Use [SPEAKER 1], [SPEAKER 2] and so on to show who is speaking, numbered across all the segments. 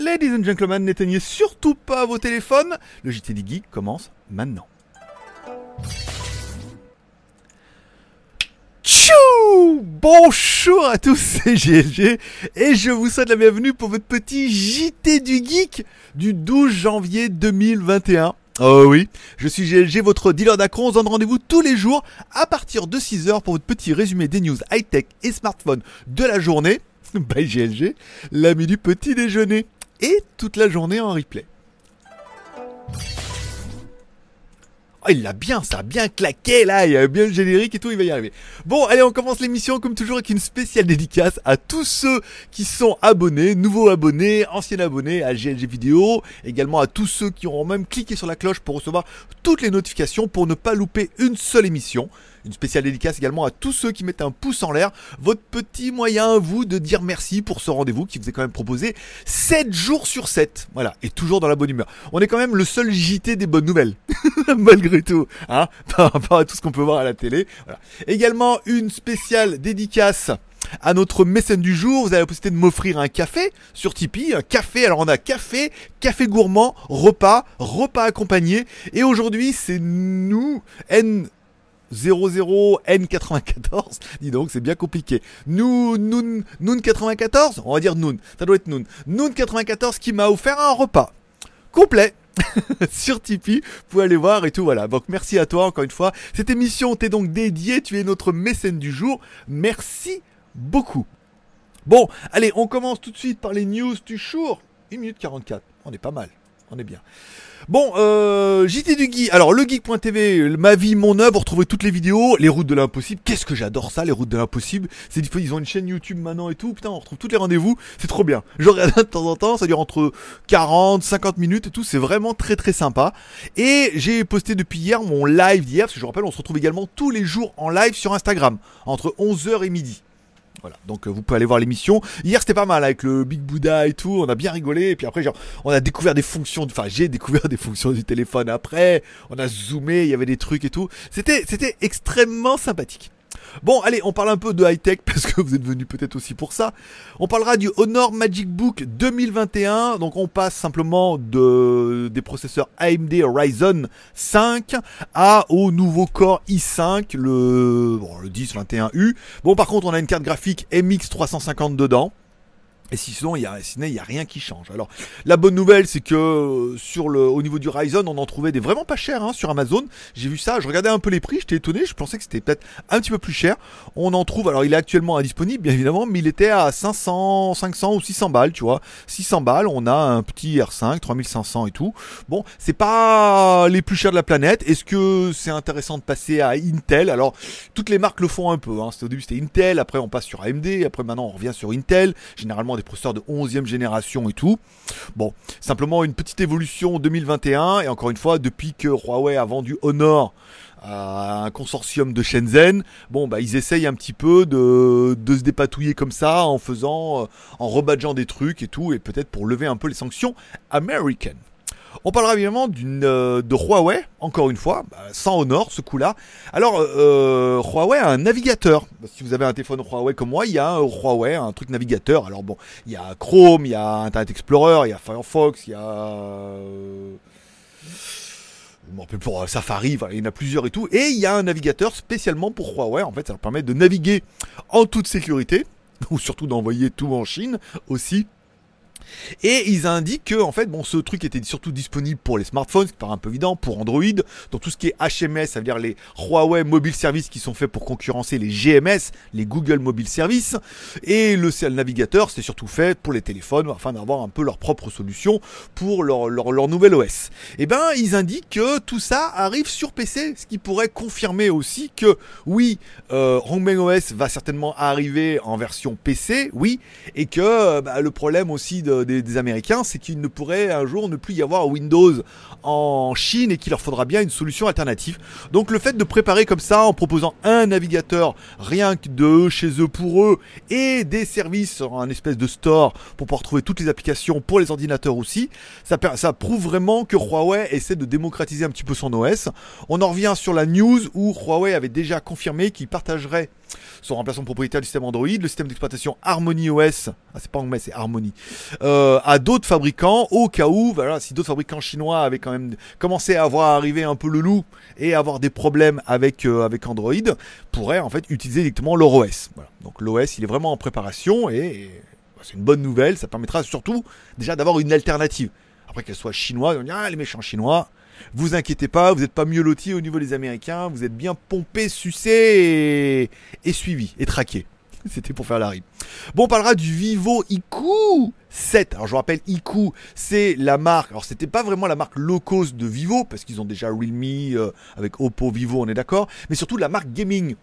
[SPEAKER 1] Ladies and gentlemen, n'éteignez surtout pas vos téléphones. Le JT du Geek commence maintenant. Tchou Bonjour à tous, c'est GLG et je vous souhaite la bienvenue pour votre petit JT du Geek du 12 janvier 2021. Oh oui, je suis GLG, votre dealer d'acron. On se donne rendez-vous tous les jours à partir de 6h pour votre petit résumé des news high-tech et smartphone de la journée. By GLG, l'ami du petit déjeuner. Et toute la journée en replay. Oh, il l'a bien, ça a bien claqué là, il y a bien le générique et tout, il va y arriver. Bon, allez, on commence l'émission comme toujours avec une spéciale dédicace à tous ceux qui sont abonnés, nouveaux abonnés, anciens abonnés à GLG Vidéo, également à tous ceux qui auront même cliqué sur la cloche pour recevoir toutes les notifications pour ne pas louper une seule émission. Une spéciale dédicace également à tous ceux qui mettent un pouce en l'air. Votre petit moyen à vous de dire merci pour ce rendez-vous qui vous est quand même proposé 7 jours sur 7. Voilà, et toujours dans la bonne humeur. On est quand même le seul JT des bonnes nouvelles. tout, hein, par rapport à tout ce qu'on peut voir à la télé. Voilà. Également une spéciale dédicace à notre mécène du jour. Vous avez la possibilité de m'offrir un café sur Tipeee. Un café, alors on a café, café gourmand, repas, repas accompagné. Et aujourd'hui, c'est nous, N... 00N94. Dis donc, c'est bien compliqué. Noon, Noon, Noon 94 On va dire Noon. Ça doit être Noon. Noon 94 qui m'a offert un repas complet. sur Tipeee, vous pouvez aller voir et tout voilà. Donc merci à toi encore une fois. Cette émission t'est donc dédiée, tu es notre mécène du jour. Merci beaucoup. Bon, allez, on commence tout de suite par les news du jour. 1 minute 44, on est pas mal, on est bien. Bon, euh, JT du Geek. Alors, le geek.tv, ma vie, mon œuvre, vous retrouvez toutes les vidéos, les routes de l'impossible. Qu'est-ce que j'adore ça, les routes de l'impossible. C'est disponible, ils ont une chaîne YouTube maintenant et tout. Putain, on retrouve tous les rendez-vous. C'est trop bien. Je regarde de temps en temps, ça dure entre 40, 50 minutes et tout. C'est vraiment très très sympa. Et j'ai posté depuis hier mon live d'hier, parce je rappelle, on se retrouve également tous les jours en live sur Instagram, entre 11h et midi. Voilà, donc euh, vous pouvez aller voir l'émission. Hier c'était pas mal avec le Big Buddha et tout, on a bien rigolé. Et puis après, genre, on a découvert des fonctions, enfin j'ai découvert des fonctions du téléphone après. On a zoomé, il y avait des trucs et tout. C'était, c'était extrêmement sympathique. Bon, allez, on parle un peu de high-tech parce que vous êtes venus peut-être aussi pour ça. On parlera du Honor Magic Book 2021. Donc, on passe simplement de, des processeurs AMD Ryzen 5 à au nouveau Core i5, le, bon, le 1021U. Bon, par contre, on a une carte graphique MX 350 dedans. Et sinon, il y a, sinon, il y a rien qui change. Alors, la bonne nouvelle, c'est que euh, sur le, au niveau du Ryzen, on en trouvait des vraiment pas chers hein, sur Amazon. J'ai vu ça, je regardais un peu les prix, j'étais étonné, je pensais que c'était peut-être un petit peu plus cher. On en trouve, alors il est actuellement indisponible, bien évidemment, mais il était à 500, 500 ou 600 balles, tu vois. 600 balles, on a un petit R5, 3500 et tout. Bon, c'est pas les plus chers de la planète. Est-ce que c'est intéressant de passer à Intel? Alors, toutes les marques le font un peu. Hein. Au début, c'était Intel, après on passe sur AMD, après maintenant on revient sur Intel. Généralement des processeurs de 11e génération et tout. Bon, simplement une petite évolution 2021 et encore une fois depuis que Huawei a vendu Honor à un consortium de Shenzhen, bon bah ils essayent un petit peu de, de se dépatouiller comme ça en faisant, euh, en rebadgeant des trucs et tout et peut-être pour lever un peu les sanctions américaines. On parlera évidemment euh, de Huawei, encore une fois, bah, sans Honor ce coup-là. Alors euh, Huawei a un navigateur. Si vous avez un téléphone Huawei comme moi, il y a un Huawei, un truc navigateur. Alors bon, il y a Chrome, il y a Internet Explorer, il y a Firefox, il y a euh, pour Safari, il y en a plusieurs et tout. Et il y a un navigateur spécialement pour Huawei. En fait, ça leur permet de naviguer en toute sécurité, ou surtout d'envoyer tout en Chine aussi. Et ils indiquent que, en fait, bon, ce truc était surtout disponible pour les smartphones, ce qui paraît un peu évident, pour Android, donc tout ce qui est HMS, ça veut dire les Huawei Mobile Services qui sont faits pour concurrencer les GMS, les Google Mobile Services, et le, le navigateur, c'est surtout fait pour les téléphones, afin d'avoir un peu leur propre solution pour leur, nouvel OS. Et ben, ils indiquent que tout ça arrive sur PC, ce qui pourrait confirmer aussi que, oui, euh, OS va certainement arriver en version PC, oui, et que bah, le problème aussi de des, des, Américains, c'est qu'il ne pourrait un jour ne plus y avoir Windows en Chine et qu'il leur faudra bien une solution alternative. Donc le fait de préparer comme ça en proposant un navigateur rien que de chez eux pour eux et des services, un espèce de store pour pouvoir trouver toutes les applications pour les ordinateurs aussi, ça, prouve vraiment que Huawei essaie de démocratiser un petit peu son OS. On en revient sur la news où Huawei avait déjà confirmé qu'il partagerait son remplaçant propriétaire du système Android, le système d'exploitation Harmony OS, ah c'est pas Anglais, c'est Harmony, euh, à d'autres fabricants au cas où, voilà, si d'autres fabricants chinois avaient quand même commencé à voir arriver un peu le loup et avoir des problèmes avec euh, avec Android, pourraient en fait utiliser directement leur OS. Voilà. Donc l'OS il est vraiment en préparation et, et bah, c'est une bonne nouvelle, ça permettra surtout déjà d'avoir une alternative. Après qu'elle soit chinoise, on dit ah les méchants chinois. Vous inquiétez pas, vous n'êtes pas mieux lotis au niveau des Américains, vous êtes bien pompé, sucé et, suivi et traqué. C'était pour faire la rime. Bon, on parlera du Vivo IQ 7. Alors je vous rappelle, IQ, c'est la marque. Alors c'était pas vraiment la marque low cost de Vivo, parce qu'ils ont déjà Realme euh, avec Oppo, Vivo, on est d'accord. Mais surtout la marque gaming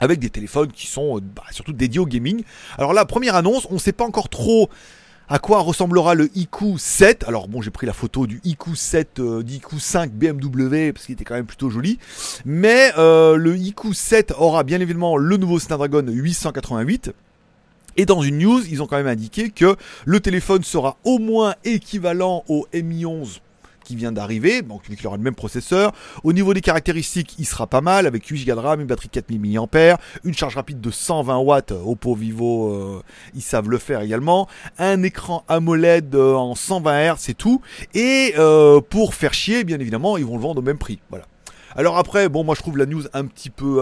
[SPEAKER 1] avec des téléphones qui sont euh, bah, surtout dédiés au gaming. Alors là, première annonce, on ne sait pas encore trop à quoi ressemblera le IQ 7 Alors bon, j'ai pris la photo du IQ 7, euh, d'IQ 5 BMW parce qu'il était quand même plutôt joli. Mais euh, le IQ 7 aura bien évidemment le nouveau Snapdragon 888. Et dans une news, ils ont quand même indiqué que le téléphone sera au moins équivalent au Mi 11 vient d'arriver, donc il aura le même processeur. Au niveau des caractéristiques, il sera pas mal avec 8 Go de RAM, une batterie 4000 mAh, une charge rapide de 120 watts. Oppo Vivo, euh, ils savent le faire également. Un écran AMOLED euh, en 120 Hz, c'est tout. Et euh, pour faire chier, bien évidemment, ils vont le vendre au même prix. Voilà. Alors après, bon, moi je trouve la news un petit peu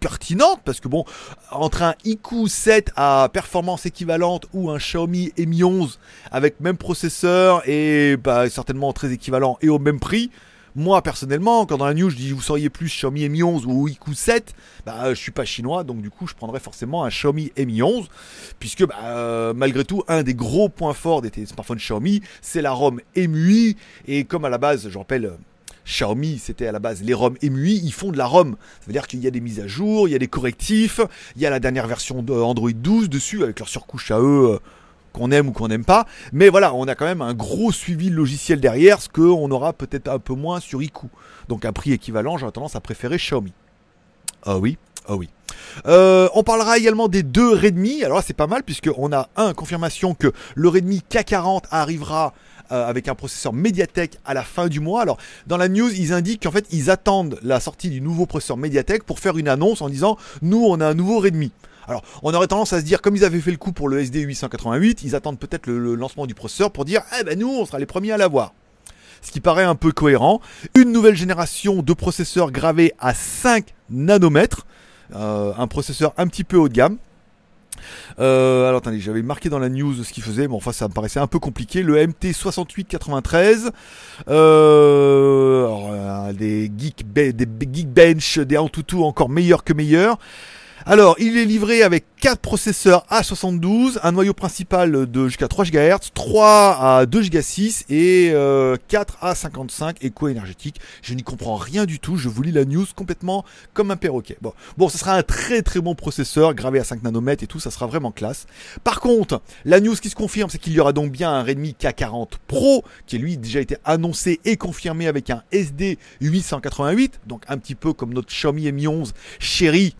[SPEAKER 1] pertinente parce que bon, entre un IQ 7 à performance équivalente ou un Xiaomi Mi 11 avec même processeur et bah, certainement très équivalent et au même prix, moi personnellement, quand dans la news je dis vous seriez plus Xiaomi Mi 11 ou IQ 7, bah je suis pas chinois donc du coup je prendrais forcément un Xiaomi Mi 11 puisque bah, malgré tout un des gros points forts des smartphones Xiaomi c'est la ROM MUI et comme à la base je rappelle Xiaomi, c'était à la base les ROM MUI, ils font de la ROM. Ça veut dire qu'il y a des mises à jour, il y a des correctifs, il y a la dernière version d'Android 12 dessus avec leur surcouche à eux euh, qu'on aime ou qu'on n'aime pas. Mais voilà, on a quand même un gros suivi logiciel derrière, ce qu'on aura peut-être un peu moins sur IQ. Donc un prix équivalent, j'aurais tendance à préférer Xiaomi. Ah oui, ah oui. Euh, on parlera également des deux Redmi. Alors c'est pas mal puisqu'on a un confirmation que le Redmi K40 arrivera euh, avec un processeur Mediatek à la fin du mois. Alors, dans la news, ils indiquent qu'en fait, ils attendent la sortie du nouveau processeur Mediatek pour faire une annonce en disant nous, on a un nouveau Redmi. Alors, on aurait tendance à se dire, comme ils avaient fait le coup pour le SD 888, ils attendent peut-être le, lancement du processeur pour dire, eh ben nous, on sera les premiers à l'avoir. Ce qui paraît un peu cohérent. Une nouvelle génération de processeurs gravés à 5 nanomètres. Euh, un processeur un petit peu haut de gamme. Euh, alors attendez, j'avais marqué dans la news ce qu'il faisait, mais enfin ça me paraissait un peu compliqué. Le MT6893, euh, euh, des, geek des Geekbench, des Antutu encore meilleurs que meilleurs. Alors, il est livré avec 4 processeurs A72, un noyau principal de jusqu'à 3 GHz, 3 à 2 Go 6 et 4 à 55 éco-énergétique. Je n'y comprends rien du tout, je vous lis la news complètement comme un perroquet. Bon, bon, ce sera un très très bon processeur, gravé à 5 nanomètres et tout, ça sera vraiment classe. Par contre, la news qui se confirme, c'est qu'il y aura donc bien un Redmi K40 Pro, qui lui déjà été annoncé et confirmé avec un SD 888, donc un petit peu comme notre Xiaomi Mi 11 chéri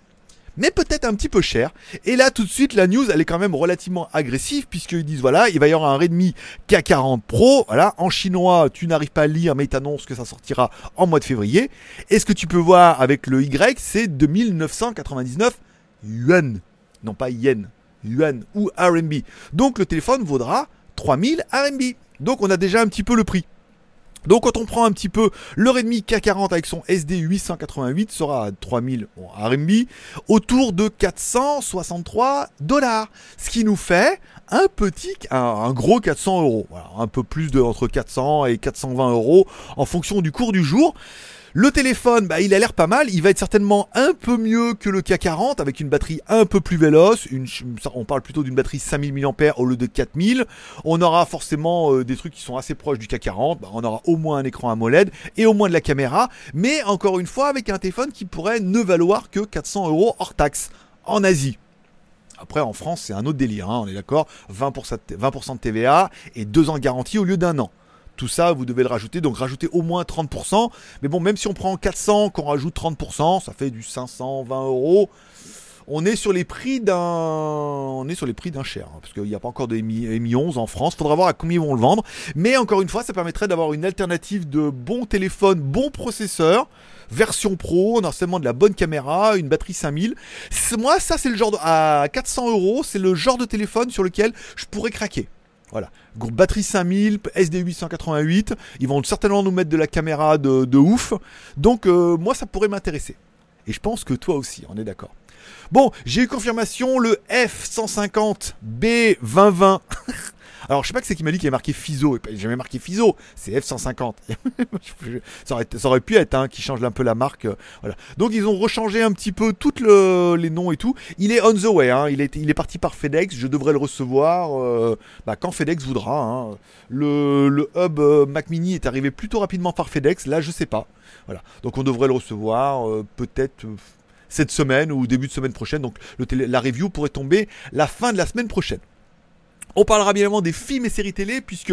[SPEAKER 1] mais peut-être un petit peu cher. Et là, tout de suite, la news, elle est quand même relativement agressive, puisqu'ils disent, voilà, il va y avoir un Redmi K40 Pro, voilà, en chinois, tu n'arrives pas à lire, mais ils t'annoncent que ça sortira en mois de février. Et ce que tu peux voir avec le Y, c'est 2999 yuan. Non pas yen, yuan ou RMB. Donc le téléphone vaudra 3000 RMB. Donc on a déjà un petit peu le prix. Donc quand on prend un petit peu le Redmi K40 avec son SD 888 sera à 3000 RMB autour de 463 dollars. Ce qui nous fait un petit, un, gros 400 euros. un peu plus de entre 400 et 420 euros en fonction du cours du jour. Le téléphone, bah, il a l'air pas mal. Il va être certainement un peu mieux que le K40 avec une batterie un peu plus véloce. On parle plutôt d'une batterie 5000 mAh au lieu de 4000. On aura forcément euh, des trucs qui sont assez proches du K40. Bah, on aura au moins un écran AMOLED et au moins de la caméra. Mais encore une fois, avec un téléphone qui pourrait ne valoir que 400 euros hors taxe en Asie. Après, en France, c'est un autre délire, hein, on est d'accord 20%, 20 de TVA et 2 ans de garantie au lieu d'un an. Tout ça, vous devez le rajouter, donc rajouter au moins 30%. Mais bon, même si on prend 400, qu'on rajoute 30%, ça fait du 520 euros. on est sur les prix d'un, on est sur les prix d'un cher, hein, parce qu'il n'y a pas encore de Mi, Mi 11 en France. Faudra voir à combien ils vont le vendre. Mais encore une fois, ça permettrait d'avoir une alternative de bons téléphones, bons processeurs version pro, on a seulement de la bonne caméra, une batterie 5000. Moi, ça, c'est le genre de, à 400 euros, c'est le genre de téléphone sur lequel je pourrais craquer. Voilà. Batterie 5000, SD 888. Ils vont certainement nous mettre de la caméra de, ouf. Donc, euh, moi, ça pourrait m'intéresser. Et je pense que toi aussi, on est d'accord. Bon, j'ai eu confirmation, le F150B2020 Alors, je sais pas que c'est qui m'a dit qu'il avait marqué FISO. J'ai jamais marqué FISO, c'est F150. ça, aurait, pu être hein, qui change un peu la marque. Euh, voilà. Donc, ils ont rechangé un petit peu tous les noms et tout. Il est on the way. Hein. Il, est, il est parti par FedEx. Je devrais le recevoir euh, bah, quand FedEx voudra. Hein. Le, hub euh, Mac Mini est arrivé plutôt rapidement par FedEx. Là, je sais pas. Voilà. Donc, on devrait le recevoir peut-être cette semaine ou début de semaine prochaine. Donc la review pourrait tomber la fin de la semaine prochaine. On parlera bien évidemment des films et séries télé, puisque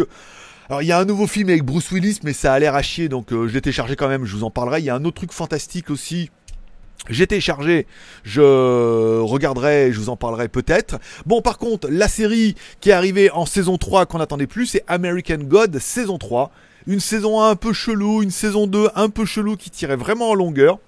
[SPEAKER 1] alors il y a un nouveau film avec Bruce Willis, mais ça a l'air à chier, donc euh, je téléchargé quand même, je vous en parlerai. Il y a un autre truc fantastique aussi. J'ai téléchargé, je regarderai, je vous en parlerai peut-être. Bon, par contre, la série qui est arrivée en saison 3 qu'on n'attendait plus, c'est American God saison 3. Une saison 1 un peu chelou, une saison 2 un peu chelou qui tirait vraiment en longueur.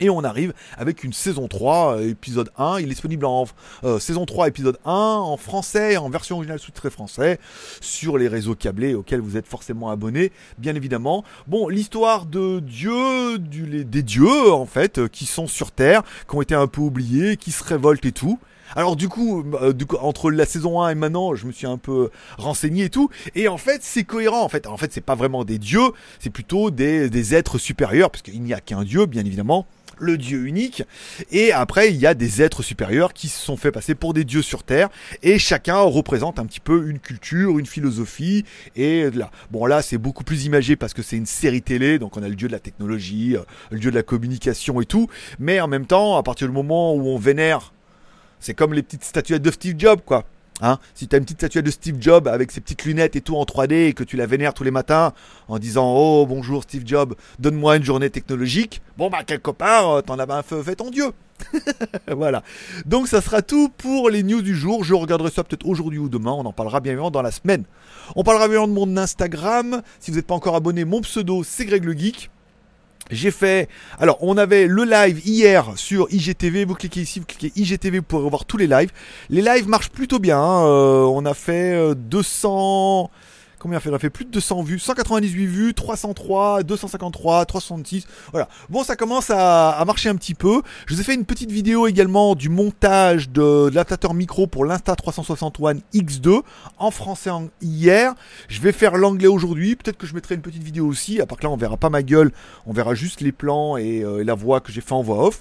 [SPEAKER 1] Et on arrive avec une saison 3, euh, épisode 1. Il est disponible en euh, saison 3, épisode 1, en français, en version originale sous-titré français, sur les réseaux câblés auxquels vous êtes forcément abonné, bien évidemment. Bon, l'histoire de Dieu, des dieux, en fait, euh, qui sont sur Terre, qui ont été un peu oubliés, qui se révoltent et tout. Alors du coup, entre la saison 1 et maintenant, je me suis un peu renseigné et tout. Et en fait, c'est cohérent. En fait, en fait, c'est pas vraiment des dieux, c'est plutôt des êtres supérieurs, parce qu'il n'y a qu'un dieu, bien évidemment le dieu unique. Et après, il y a des êtres supérieurs qui se sont fait passer pour des dieux sur Terre. Et chacun représente un petit peu une culture, une philosophie. Et là, bon là, c'est beaucoup plus imagé parce que c'est une série télé. Donc on a le dieu de la technologie, euh, le dieu de la communication et tout. Mais en même temps, à partir du moment où on vénère, c'est comme les petites statuettes de Steve Jobs, quoi. Hein, si tu une petite statuette de Steve Jobs avec ses petites lunettes et tout en 3D et que tu la vénères tous les matins en disant Oh bonjour Steve Jobs, donne-moi une journée technologique, bon bah quelque part euh, t'en as un feu fait ton Dieu. voilà. Donc ça sera tout pour les news du jour. Je regarderai ça peut-être aujourd'hui ou demain. On en parlera bien évidemment dans la semaine. On parlera bien évidemment de mon Instagram. Si vous n'êtes pas encore abonné, mon pseudo c'est Greg le Geek. J'ai fait. Alors, on avait le live hier sur IGTV. Vous cliquez ici, vous cliquez IGTV, vous pourrez revoir tous les lives. Les lives marchent plutôt bien. Hein. Euh, on a fait 200. Combien on a fait plus de 200 vues, 198 vues, 303, 253, 366. Voilà. Bon, ça commence à, marcher un petit peu. Je vous ai fait une petite vidéo également du montage de, de micro pour l'Insta 360 One X2 en français hier. Je vais faire l'anglais aujourd'hui. Peut-être que je mettrai une petite vidéo aussi. À part que là, on verra pas ma gueule. On verra juste les plans et, euh, et la voix que j'ai fait en voix off.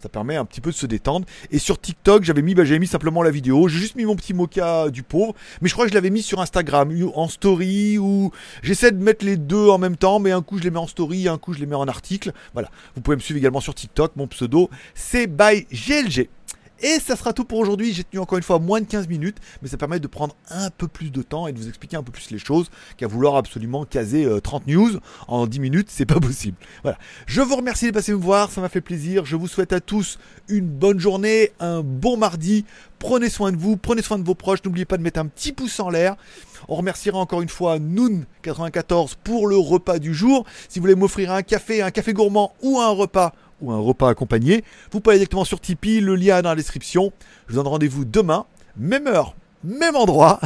[SPEAKER 1] Ça permet un petit peu de se détendre. Et sur TikTok, j'avais mis, bah, j'avais mis simplement la vidéo. J'ai juste mis mon petit mocha du pauvre. Mais je crois que je l'avais mis sur Instagram, en story, ou j'essaie de mettre les deux en même temps, mais un coup je les mets en story, un coup je les mets en article. Voilà. Vous pouvez me suivre également sur TikTok. Mon pseudo, c'est by GLG. Et ça sera tout pour aujourd'hui. J'ai tenu encore une fois moins de 15 minutes, mais ça permet de prendre un peu plus de temps et de vous expliquer un peu plus les choses qu'à vouloir absolument caser 30 euh, news en 10 minutes, c'est pas possible. Voilà. Je vous remercie de passer me voir, ça m'a fait plaisir. Je vous souhaite à tous une bonne journée, un bon mardi. Prenez soin de vous, prenez soin de vos proches. N'oubliez pas de mettre un petit pouce en l'air. On remerciera encore une fois Noon94 pour le repas du jour. Si vous voulez m'offrir un café, un café gourmand ou un repas, ou un repas accompagné. Vous pouvez aller directement sur Tipeee, le lien est dans la description. Je vous donne rendez-vous demain, même heure, même endroit.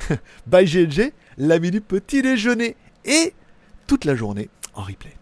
[SPEAKER 1] Bye GLG, l'ami du petit déjeuner et toute la journée en replay.